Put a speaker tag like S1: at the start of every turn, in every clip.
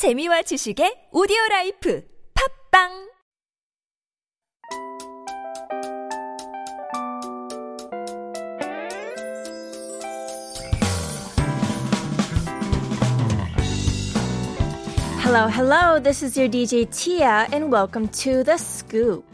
S1: 재미와 지식의 오디오 라이프 팟빵
S2: Hello, hello. This is your DJ Tia, and welcome to The Scoop.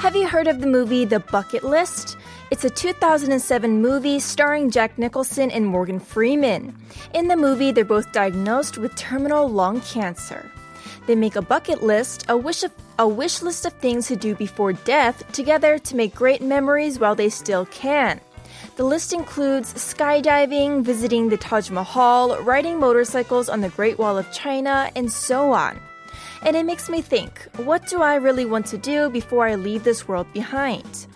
S2: Have you heard of the movie The Bucket List? It's a 2007 movie starring Jack Nicholson and Morgan Freeman. In the movie, they're both diagnosed with terminal lung cancer. They make a bucket list, a wish of, a wish list of things to do before death, together to make great memories while they still can. The list includes skydiving, visiting the Taj Mahal, riding motorcycles on the Great Wall of China, and so on. And it makes me think what do I really want to do before I leave this world behind?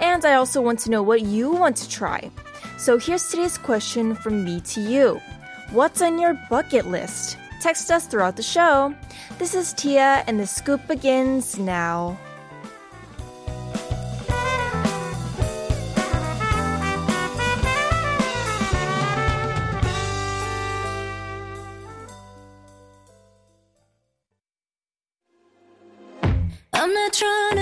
S2: And I also want to know what you want to try. So here's today's question from me to you What's on your bucket list? Text us throughout the show. This is Tia, and the scoop begins now.
S3: I'm not trying.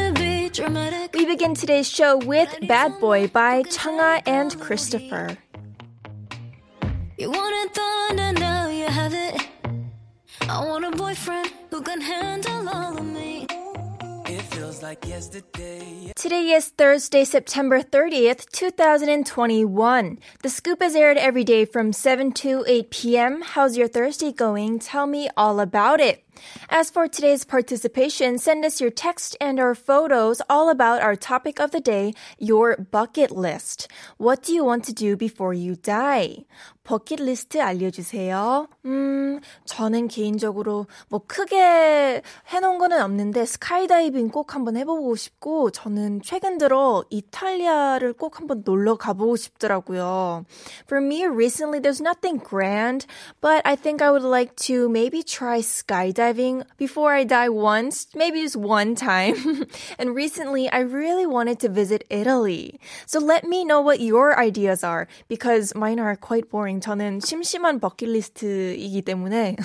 S2: We begin today's show with Bad Boy by Chungha and Christopher.
S3: You wanted thunder, now you have it. I want a boyfriend who can handle all of me.
S2: Today is Thursday, September 30th, 2021. The scoop is aired every day from 7 to 8 p.m. How's your Thursday going? Tell me all about it. As for today's participation, send us your text and our photos all about our topic of the day, your bucket list. What do you want to do before you die? 버킷리스트 알려주세요. 음, 저는 개인적으로 뭐 크게 해놓은 거는 없는데 스카이다이빙 꼭 한번 해보고 싶고 저는 최근 들어 이탈리아를 꼭 한번 놀러 가보고 싶더라고요. For me, recently there's nothing grand, but I think I would like to maybe try skydiving before I die once, maybe just one time. and recently I really wanted to visit Italy. So let me know what your ideas are because mine are quite boring. 저는 심심한 버킷리스트이기 때문에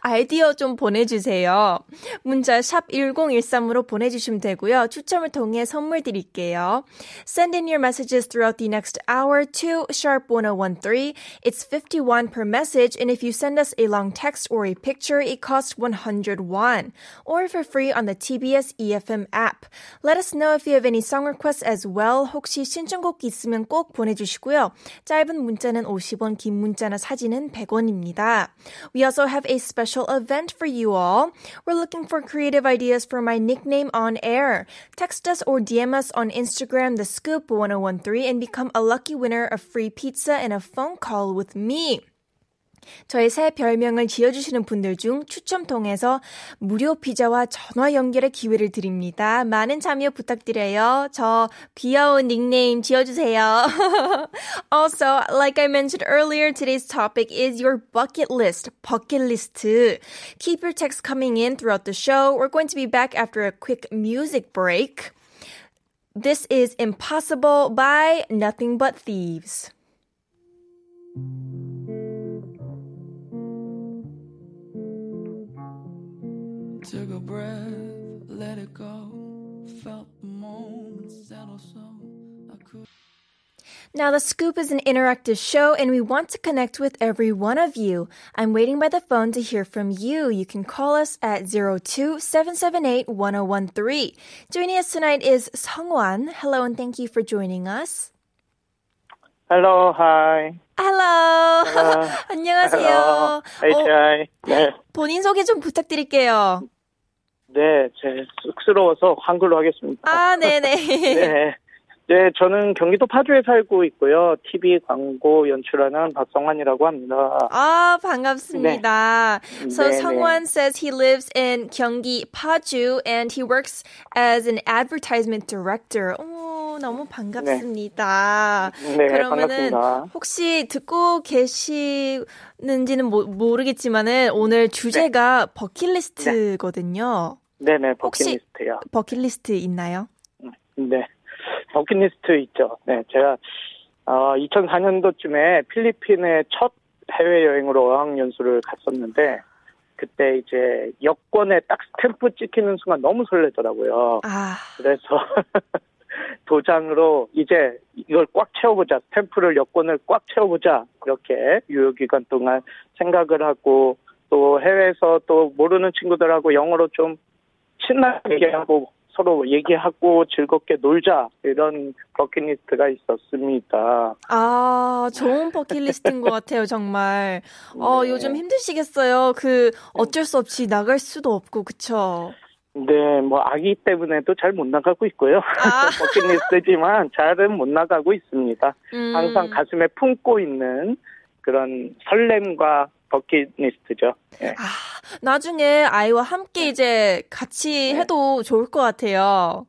S2: 아이디어 좀 보내주세요. 문자 샵 1013으로 보내주시면 되고요. 추첨을 통해 선물 드릴게요. Send in your messages throughout the next hour to sharp 1013. It's 51 per message and if you send us a long text or a picture, it costs 101. Or for free on the TBS EFM app. Let us know if you have any song requests as well. 혹시 신청곡 있으면 꼭 보내주시고요. 짧은 문자는 50원, 긴 문자나 사진은 100원입니다. We also have a special event for you all. We're looking for creative ideas for my nickname on air. Text us or DM us on Instagram, the scoop 1013 and become a lucky winner of free pizza and a phone call with me. 저의 새 별명을 지어주시는 분들 중 추첨 통해서 무료 피자와 전화 연결의 기회를 드립니다. 많은 참여 부탁드려요. 저 귀여운 닉네임 지어주세요. also, like I mentioned earlier, today's topic is your bucket list, bucket list. Keep your texts coming in throughout the show. We're going to be back after a quick music break. This is Impossible by Nothing But Thieves.
S4: Took a breath, let it go. Felt the moment settle so I could.
S2: Now, The Scoop is an interactive show and we want to connect with every one of you. I'm waiting by the phone to hear from you. You can call us at 02-778-1013. Joining us tonight is Sungwan. Hello and thank you for joining us.
S5: Hello, hi.
S2: Hello.
S5: Hello.
S2: 안녕하세요.
S5: Hello.
S2: 어,
S5: HI. 네.
S2: 본인 소개 좀 부탁드릴게요.
S5: 네, 제 쑥스러워서 한글로 하겠습니다.
S2: 아, 네네.
S5: 네. 네, 저는 경기도 파주에 살고 있고요. TV 광고 연출하는 박성환이라고 합니다.
S2: Ah, 반갑습니다. So
S5: 네,
S2: someone
S5: 네.
S2: says he lives in Gyeonggi Paju and he works as an advertisement director. 오, 너무 반갑습니다.
S5: 네,
S2: 그러면은
S5: 반갑습니다.
S2: 혹시 듣고 계시는지는 모, 모르겠지만은 오늘 주제가 버킷리스트거든요.
S5: 네네, 버킷리스트요.
S2: 버킷리스트 있나요?
S5: 네. 버킷리스트 있죠. 네, 제가, 아, 어, 2004년도쯤에 필리핀의 첫 해외여행으로 어학연수를 갔었는데, 그때 이제 여권에 딱 스탬프 찍히는 순간 너무 설레더라고요.
S2: 아,
S5: 그래서 도장으로 이제 이걸 꽉 채워보자. 스탬프를 여권을 꽉 채워보자. 이렇게 유효기간 동안 생각을 하고 또 해외에서 또 모르는 친구들하고 영어로 좀 신나게 얘기하고 서로 얘기하고 즐겁게 놀자. 이런 버킷리스트가 있었습니다.
S2: 아, 좋은 버킷리스트인 것 같아요, 정말. 어,
S5: 네.
S2: 요즘 힘드시겠어요. 그, 어쩔 수 없이 나갈 수도 없고, 그쵸?
S5: 네, 뭐 아기 때문에도 잘못 나가고 있고요.
S2: 아.
S5: 버킷리스트지만 잘은 못 나가고 있습니다.
S2: 음.
S5: 항상 가슴에 품고 있는 그런 설렘과 버킷리스트죠. 예.
S2: 아, 나중에 아이와 함께 이제 같이
S5: 네.
S2: 해도 좋을 것 같아요.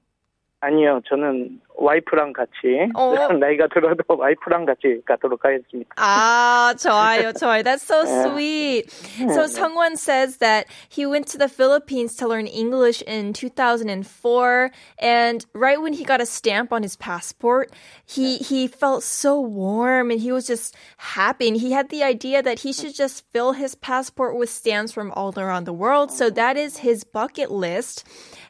S5: 아니요, 저는 와이프랑 같이
S2: 어.
S5: 나이가 들어도 와이프랑 같이 가도록 하겠습니다.
S2: Ah, 좋아요, 좋아요. That's so
S5: Yeah.
S2: sweet. So someone says that he went to the Philippines to learn English in 2004, and right when he got a stamp on his passport, he he felt so warm and he was just happy. And he had the idea that he should just fill his passport with stamps from all around the world. So that is his bucket list.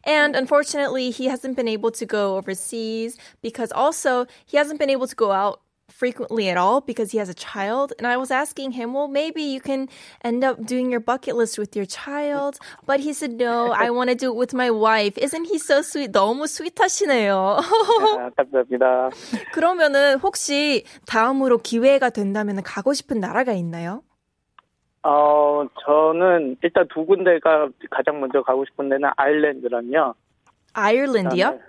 S2: And unfortunately, he hasn't been able to go overseas Because also he hasn't been able to go out frequently at all because he has a child. And I was asking him, well, maybe you can end up doing your bucket list with your child. But he said, no, I want to do it with my wife. Isn't he so sweet? 너무 스윗하시네요.
S5: 아, 감사합니다.
S2: 그러면은 혹시 다음으로 기회가 된다면 가고 싶은 나라가 있나요?
S5: 어, 저는 일단 두 군데가 가장 먼저 가고 싶은 데는 아일랜드랑요.
S2: 아일랜드요?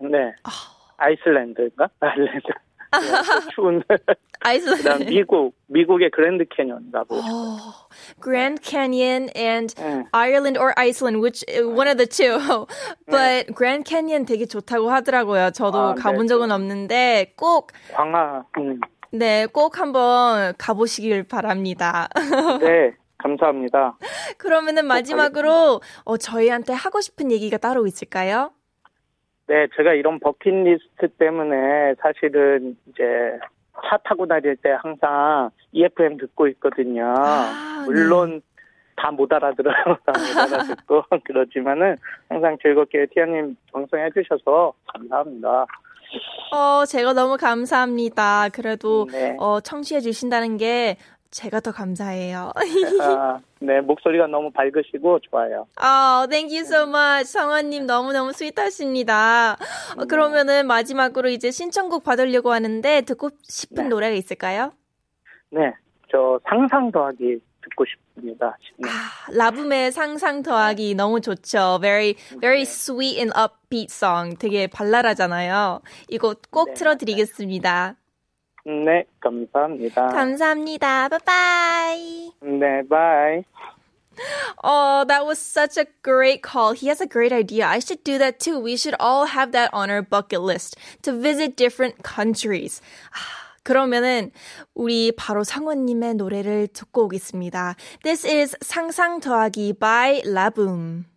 S5: 네. 아 이슬란드인가? 아일랜드. 네, 또 추운. 그다음
S2: 아이슬란드.
S5: 미국, 미국의 그랜드 캐년 가고.
S2: Oh, Grand Canyon and
S5: 네.
S2: Ireland or Iceland, which uh, one of the two. But Grand Canyon 되게 좋다고 하더라고요. 저도
S5: 아,
S2: 가본
S5: 네.
S2: 적은 없는데 꼭
S5: 광화, 음,
S2: 네, 꼭 한번 가보시길 바랍니다.
S5: 네, 감사합니다.
S2: 그러면은 마지막으로 어, 저희한테 하고 싶은 얘기가 따로 있을까요?
S5: 네, 제가 이런 버킷리스트 때문에 사실은 이제 차 타고 다닐 때 항상 EFM 듣고 있거든요.
S2: 아,
S5: 물론 다못 알아들어요. 다 못 알아듣고 그렇지만은 항상 즐겁게 티아님 방송해 주셔서 감사합니다.
S2: 어, 제가 너무 감사합니다. 그래도
S5: 네.
S2: 어, 청취해 주신다는 게 제가 더 감사해요.
S5: 아, 네, 목소리가 너무 밝으시고 좋아요.
S2: 아, thank you so much. 성원님 너무너무 스윗하십니다. 어, 그러면은 마지막으로 이제 신청곡 받으려고 하는데 듣고 싶은
S5: 네.
S2: 노래가 있을까요?
S5: 네, 저 상상 더하기 듣고 싶습니다. 네.
S2: 아, 라붐의 상상 더하기 너무 좋죠. Very, very sweet and upbeat song. 되게 발랄하잖아요. 이거 꼭
S5: 네,
S2: 틀어드리겠습니다.
S5: 네, 감사합니다.
S2: 감사합니다. 바이바이.
S5: 네, 바이.
S2: Oh, that was such a great call. He has a great idea. I should do that too. We should all have that on our bucket list to visit different countries. 아, 그러면은 우리 바로 상원님의 노래를 듣고 오겠습니다. This is 상상 더하기 by 라붐.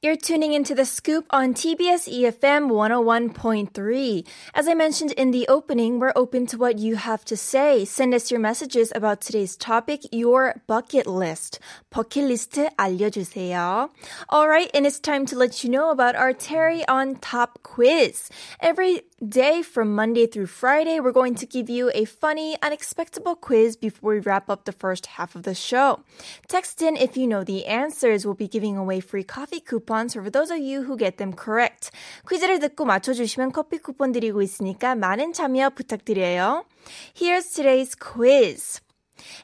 S2: You're tuning into The Scoop on TBS EFM 101.3. As I mentioned in the opening, we're open to what you have to say. Send us your messages about today's topic, your bucket list. 버킷리스트 알려주세요. Alright, and it's time to let you know about our Cherry on Top quiz. Every day from Monday through Friday, we're going to give you a funny, unexpected quiz before we wrap up the first half of the show. Text in if you know the answers. We'll be giving away free coffee coupons for those of you who get them correct. 퀴즈를 듣고 맞춰주시면 커피 쿠폰 드리고 있으니까 많은 참여 부탁드려요. Here's today's quiz.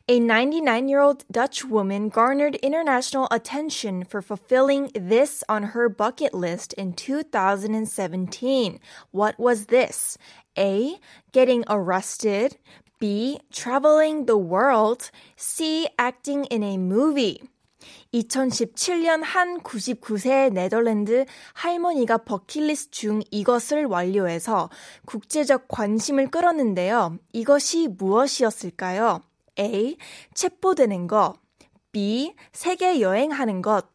S2: A 99 year old Dutch woman garnered international attention for fulfilling this on her bucket list in 2017. What was this? A. Getting arrested. B. Traveling the world. C. Acting in a movie. 2017년 한 99세 네덜란드 할머니가 버킷리스트 중 이것을 완료해서 국제적 관심을 끌었는데요. 이것이 무엇이었을까요? A. 체포되는 것. B. 세계 여행하는 것.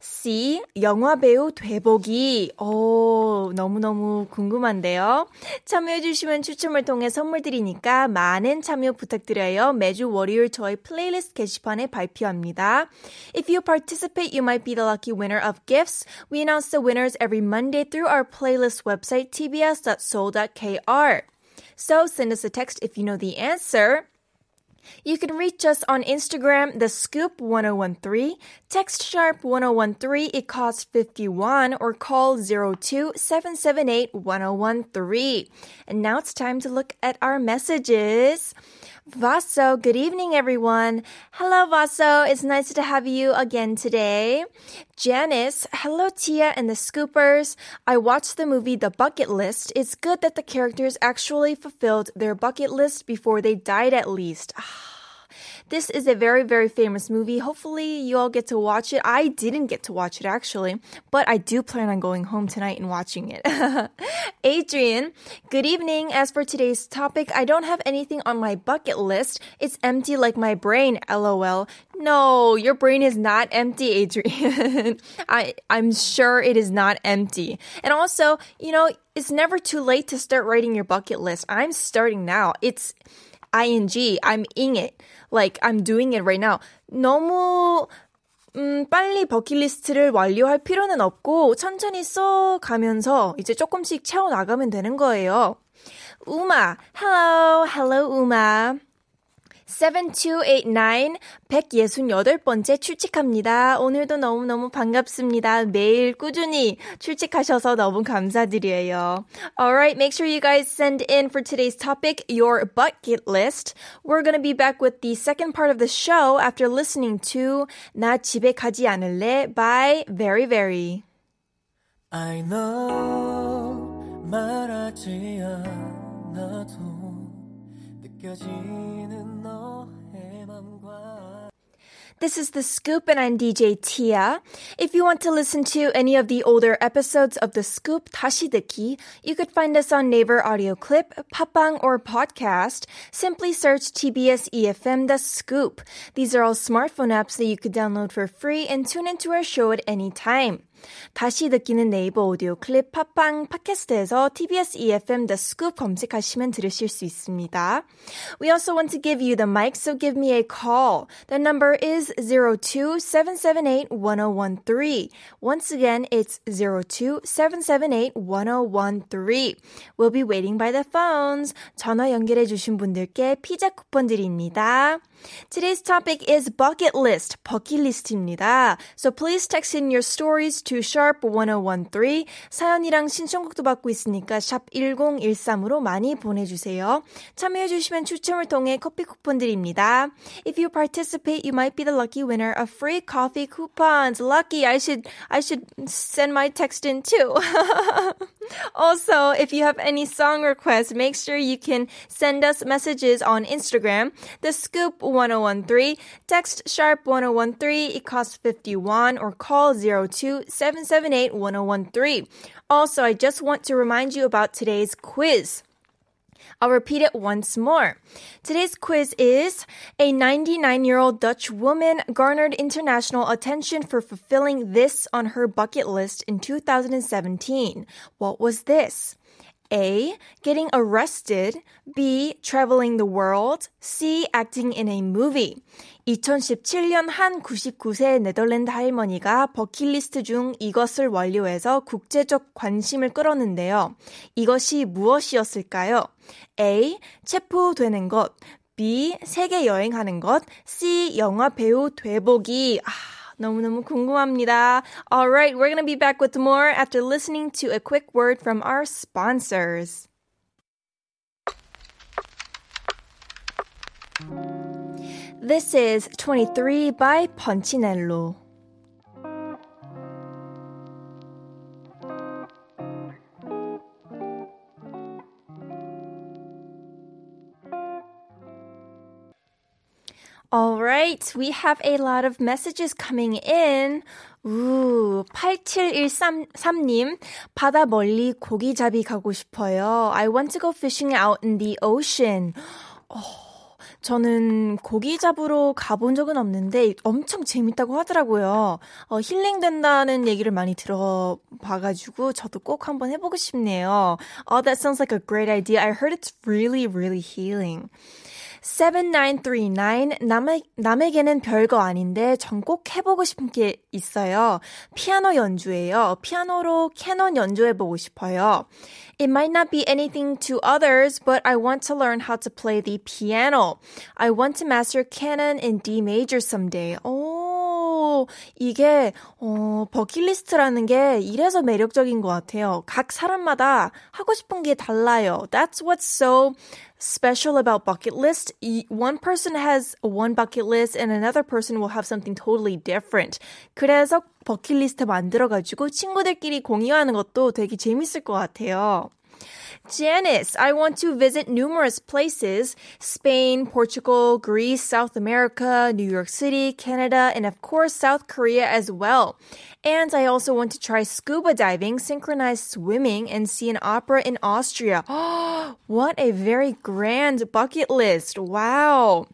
S2: C. 영화배우 되보기. 오, 너무너무 궁금한데요. 참여해주시면 추첨을 통해 선물 드리니까 많은 참여 부탁드려요. 매주 월요일 저희 플레이리스트 게시판에 발표합니다. If you participate, you might be the lucky winner of gifts. We announce the winners every Monday through our playlist website, tbs.soul.kr. So send us a text if you know the answer. You can reach us on Instagram, the Scoop 1013, text sharp 1013, it costs 51, or call 02 778 1013. And now it's time to look at our messages. Vaso, good evening, everyone. Hello, Vaso. It's nice to have you again today. Janice, hello, Tia and the Scoopers. I watched the movie The Bucket List. It's good that the characters actually fulfilled their bucket list before they died, at least. Ah. This is a very, very famous movie. Hopefully, you all get to watch it. I didn't get to watch it actually, but I do plan on going home tonight and watching it. Adrian, good evening. As for today's topic, I don't have anything on my bucket list. It's empty like my brain, lol. No, your brain is not empty, Adrian. I, I'm sure it is not empty. And also, you know, it's never too late to start writing your bucket list. I'm starting now. It's ing. I'm in it. Like I'm doing it right now. 너무 음, 빨리 버킷리스트를 완료할 필요는 없고 천천히 써가면서 이제 조금씩 채워 나가면 되는 거예요. 우마, hello, hello 우마. 7289 168번째 출첵합니다. 오늘도 너무너무 반갑습니다. 매일 꾸준히 출첵하셔서 너무 감사드려요. Alright, make sure you guys send in for today's topic, your bucket list. We're gonna be back with the second part of the show after listening to 나 집에 가지 않을래 by Very Very.
S6: I know 말하지 않아도 느껴지는
S2: This is The Scoop, and I'm DJ Tia. If you want to listen to any of the older episodes of The Scoop 다시 듣기, you could find us on Naver Audio Clip, Podbbang, or Podcast. Simply search TBS EFM The Scoop. These are all smartphone apps that you could download for free and tune into our show at any time. 다시 듣기는 네이버 오디오 클립 팟빵 팟캐스트에서 TBS EFM The Scoop 검색하시면 들으실 수 있습니다. We also want to give you the mic, so give me a call. The number is 02-778-1013. Once again, it's 02-778-1013. We'll be waiting by the phones. 전화 연결해 주신 분들께 피자 쿠폰 드립니다. Today's topic is bucket list, 버킷리스트입니다. So please text in your stories to sharp 1013. 사연이랑 신청곡도 받고 있으니까 샵 1013으로 많이 보내주세요. 참여해주시면 추첨을 통해 커피 쿠폰 드립니다. If you participate, you might be the lucky winner of free coffee coupons. Lucky, I should, I should send my text in too. also, if you have any song requests, make sure you can send us messages on Instagram. The Scoop 1013, text sharp 1013, it costs 51 or call 02 778 1013. Also, I just want to remind you about today's quiz. I'll repeat it once more. Today's quiz is a 99 year old Dutch woman garnered international attention for fulfilling this on her bucket list in 2017. What was this? A. Getting arrested. B. Traveling the world. C. Acting in a movie. 2017년 한 99세 네덜란드 할머니가 버킷리스트 중 이것을 완료해서 국제적 관심을 끌었는데요. 이것이 무엇이었을까요? A. 체포되는 것. B. 세계 여행하는 것. C. 영화 배우 되보기. 아, 너무너무 궁금합니다. Alright, we're gonna be back with more after listening to a quick word from our sponsors. This is 23 by Punchnello. All right, we have a lot of messages coming in. 우, 8713님, 바다 멀리 고기잡이 가고 싶어요. I want to go fishing out in the ocean. 어, 저는 고기 잡으러 가본 적은 없는데 엄청 재밌다고 하더라고요. 어, 힐링된다는 얘기를 많이 들어봐가지고 저도 꼭 한번 해보고 싶네요. Oh, that sounds like a great idea. I heard it's really, really healing. 7939 남에, 남에게는 별거 아닌데 전 꼭 해보고 싶은 게 있어요. 피아노 연주예요. 피아노로 캐논 연주해보고 싶어요. It might not be anything to others, but I want to learn how to play the piano. I want to master canon in D major someday. 오, 이게, 어, 버킷리스트라는 게 이래서 매력적인 것 같아요. 각 사람마다 하고 싶은 게 달라요. That's what's so special about bucket list. One person has one bucket list and another person will have something totally different. 그래서 버킷리스트 만들어가지고 친구들끼리 공유하는 것도 되게 재밌을 것 같아요. Janice, I want to visit numerous places Spain, Portugal, Greece, South America, New York City, Canada, and of course South Korea as well. And I also want to try scuba diving, synchronized swimming, and see an opera in Austria. what a very grand bucket list! Wow.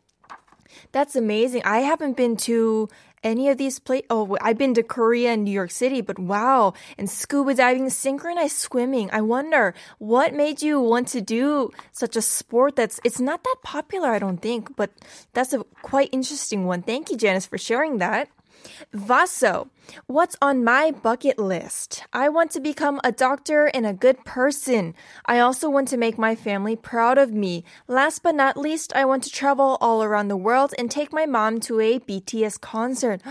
S2: That's amazing. I haven't been to any of these places. Oh, I've been to Korea and New York City, but wow. And scuba diving, synchronized swimming. I wonder what made you want to do such a sport that's, it's not that popular, I don't think, but that's a quite interesting one. Thank you, Janice, for sharing that. Vaso, what's on my bucket list? I want to become a doctor and a good person. I also want to make my family proud of me. Last but not least, I want to travel all around the world and take my mom to a BTS concert.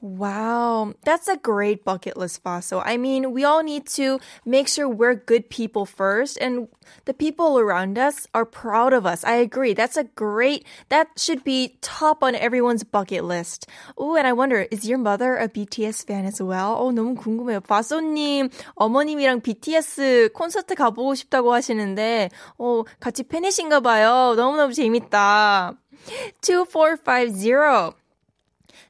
S2: Wow, that's a great bucket list, Vaso. I mean, we all need to make sure we're good people first and the people around us are proud of us. I agree. That's a great, that should be top on everyone's bucket list. Oh, and I wonder, is your mother a BTS fan as well? 어, 너무 궁금해요. 바소님, 어머님이랑 BTS 콘서트 가보고 싶다고 하시는데, 어, 같이 팬이신가 봐요. 너무너무 재밌다. 2450.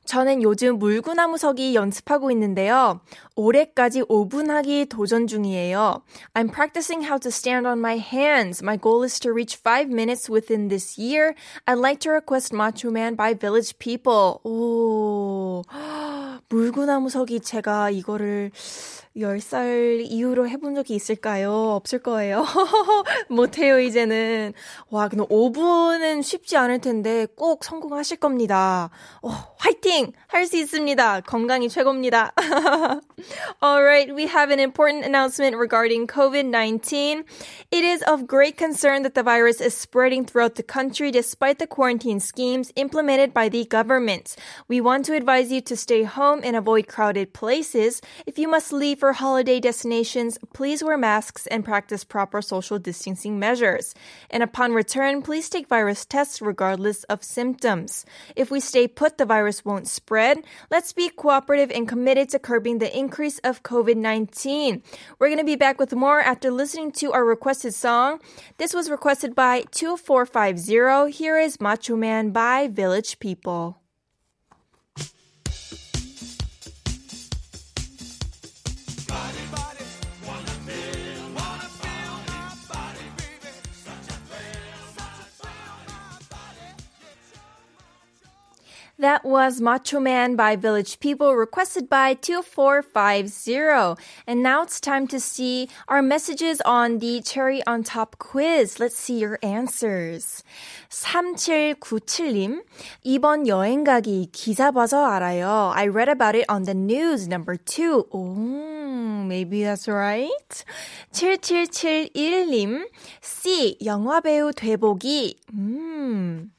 S2: 저는 요즘 물구나무 서기 연습하고 있는데요. 올해까지 5분 하기 도전 중이에요. I'm practicing how to stand on my hands. My goal is to reach 5 minutes within this year. I'd like to request Macho Man by Village People. 오. 물구나무 서기 제가 이거를 10살 이후로 해본 적이 있을까요? 없을 거예요. 못해요, 이제는. 와, 근데 5분은 쉽지 않을 텐데 꼭 성공하실 겁니다. 어, 화이팅! 할 수 있습니다. 건강이 최고입니다. Alright, we have an important announcement regarding COVID-19. It is of great concern that the virus is spreading throughout the country despite the quarantine schemes implemented by the government. We want to advise you to stay home and avoid crowded places. If you must leave for holiday destinations, please wear masks and practice proper social distancing measures. And upon return, please take virus tests regardless of symptoms. If we stay put, the virus won't spread. Let's be cooperative and committed to curbing the increase of COVID 19. We're going to be back with more after listening to our requested song. This was requested by 2450. Here is Macho Man by Village People. That was Macho Man by Village People, requested by 2450. And now it's time to see our messages on the Cherry on Top quiz. Let's see your answers. 3797님, 이번 여행 가기 기사 봐서 알아요. I read about it on the news, number two. Oh, maybe that's right. 7771님, C, 영화배우 되보기. 음.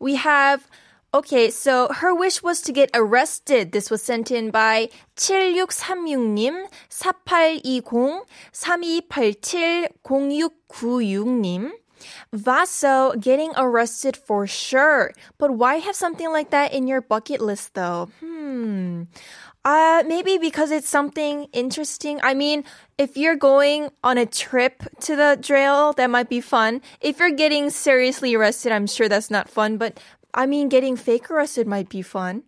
S2: We have Okay, so her wish was to get arrested. This was sent in by 7636님, 4820, 3287, 0696님. Vaso getting arrested for sure. But why have something like that in your bucket list though? Hmm. Uh, maybe because it's something interesting. I mean, if you're going on a trip to the jail, that might be fun. If you're getting seriously arrested, I'm sure that's not fun, but I mean, getting fake arrested might be fun.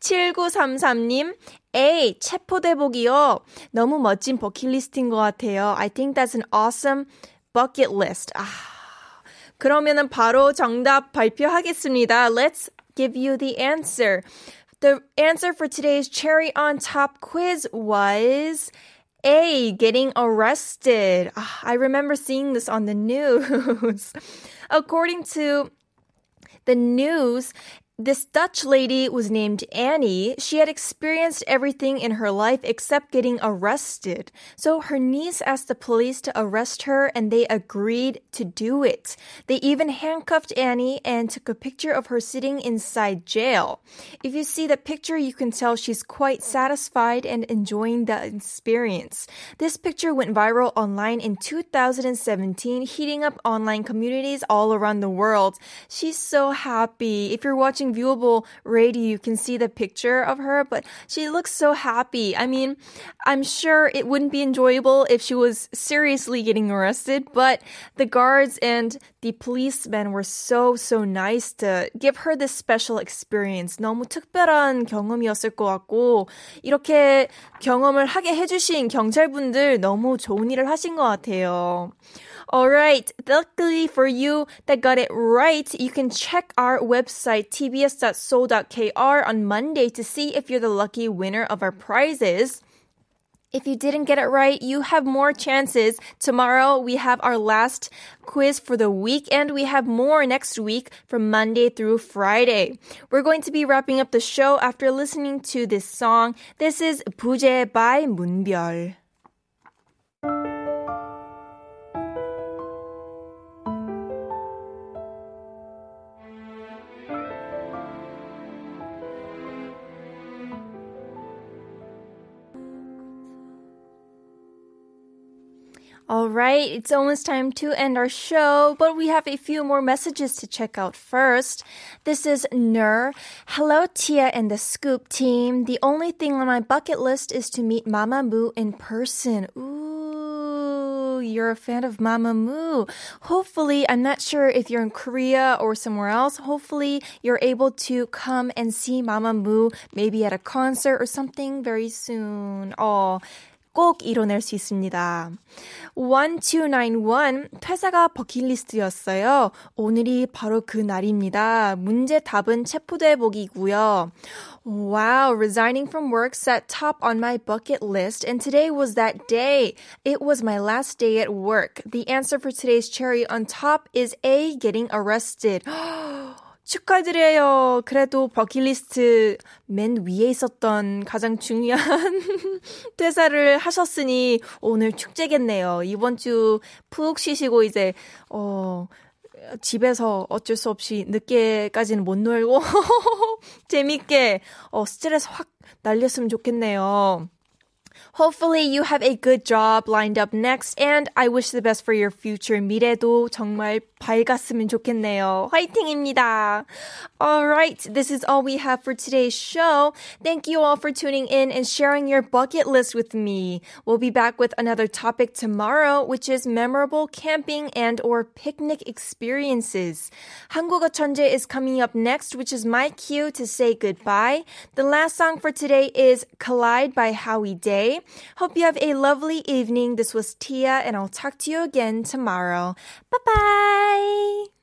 S2: 7933님, A, 체포대복이요. 너무 멋진 버킷리스트인 것 같아요. I think that's an awesome bucket list. 아, 그러면은 바로 정답 발표하겠습니다. Let's give you the answer. The answer for today's cherry on top quiz was A, getting arrested. Ah, I remember seeing this on the news. According to the news, this Dutch lady was named Annie. She had experienced everything in her life except getting arrested. So her niece asked the police to arrest her and they agreed to do it. They even handcuffed Annie and took a picture of her sitting inside jail. If you see the picture, you can tell she's quite satisfied and enjoying the experience. This picture went viral online in 2017, heating up online communities all around the world. She's so happy. If you're watching viewable radio, you can see the picture of her, but she looks so happy. I mean, I'm sure it wouldn't be enjoyable if she was seriously getting arrested, but the guards and the policemen were so, so nice to give her this special experience. 너무 특별한 경험이었을 것 같고, 이렇게 경험을 하게 해주신 경찰분들 너무 좋은 일을 하신 것 같아요. Alright, luckily for you that got it right, you can check our website tbs.seoul.kr on Monday to see if you're the lucky winner of our prizes. If you didn't get it right, you have more chances. Tomorrow we have our last quiz for the week and we have more next week from Monday through Friday. We're going to be wrapping up the show after listening to this song. This is Puja by 문별. All right, it's almost time to end our show, but we have a few more messages to check out first. This is Nur. Hello, Tia and the Scoop team. The only thing on my bucket list is to meet Mamamoo in person. Ooh, you're a fan of Mamamoo. Hopefully, I'm not sure if you're in Korea or somewhere else. Hopefully, you're able to come and see Mamamoo maybe at a concert or something very soon. Oh, 꼭 이뤄낼 수 있습니다. 1291 퇴사가 버킷리스트였어요. 오늘이 바로 그 날입니다. 문제 답은 체포대복이고요. Wow, resigning from work sat top on my bucket list and today was that day. It was my last day at work. The answer for today's cherry on top is A, getting arrested. 축하드려요. 그래도 버킷리스트 맨 위에 있었던 가장 중요한 퇴사를 하셨으니 오늘 축제겠네요. 이번 주 푹 쉬시고 이제 어 집에서 어쩔 수 없이 늦게까지는 못 놀고 재밌게 어 스트레스 확 날렸으면 좋겠네요. Hopefully you have a good job lined up next and I wish the best for your future. 미래도 정말 밝았으면 좋겠네요. 화이팅입니다. Alright, this is all we have for today's show. Thank you all for tuning in and sharing your bucket list with me. We'll be back with another topic tomorrow, which is memorable camping and or picnic experiences. 한국어 천재 is coming up next, which is my cue to say goodbye. The last song for today is Collide by Howie Day. Hope you have a lovely evening. This was Tia, and I'll talk to you again tomorrow. Bye bye. は。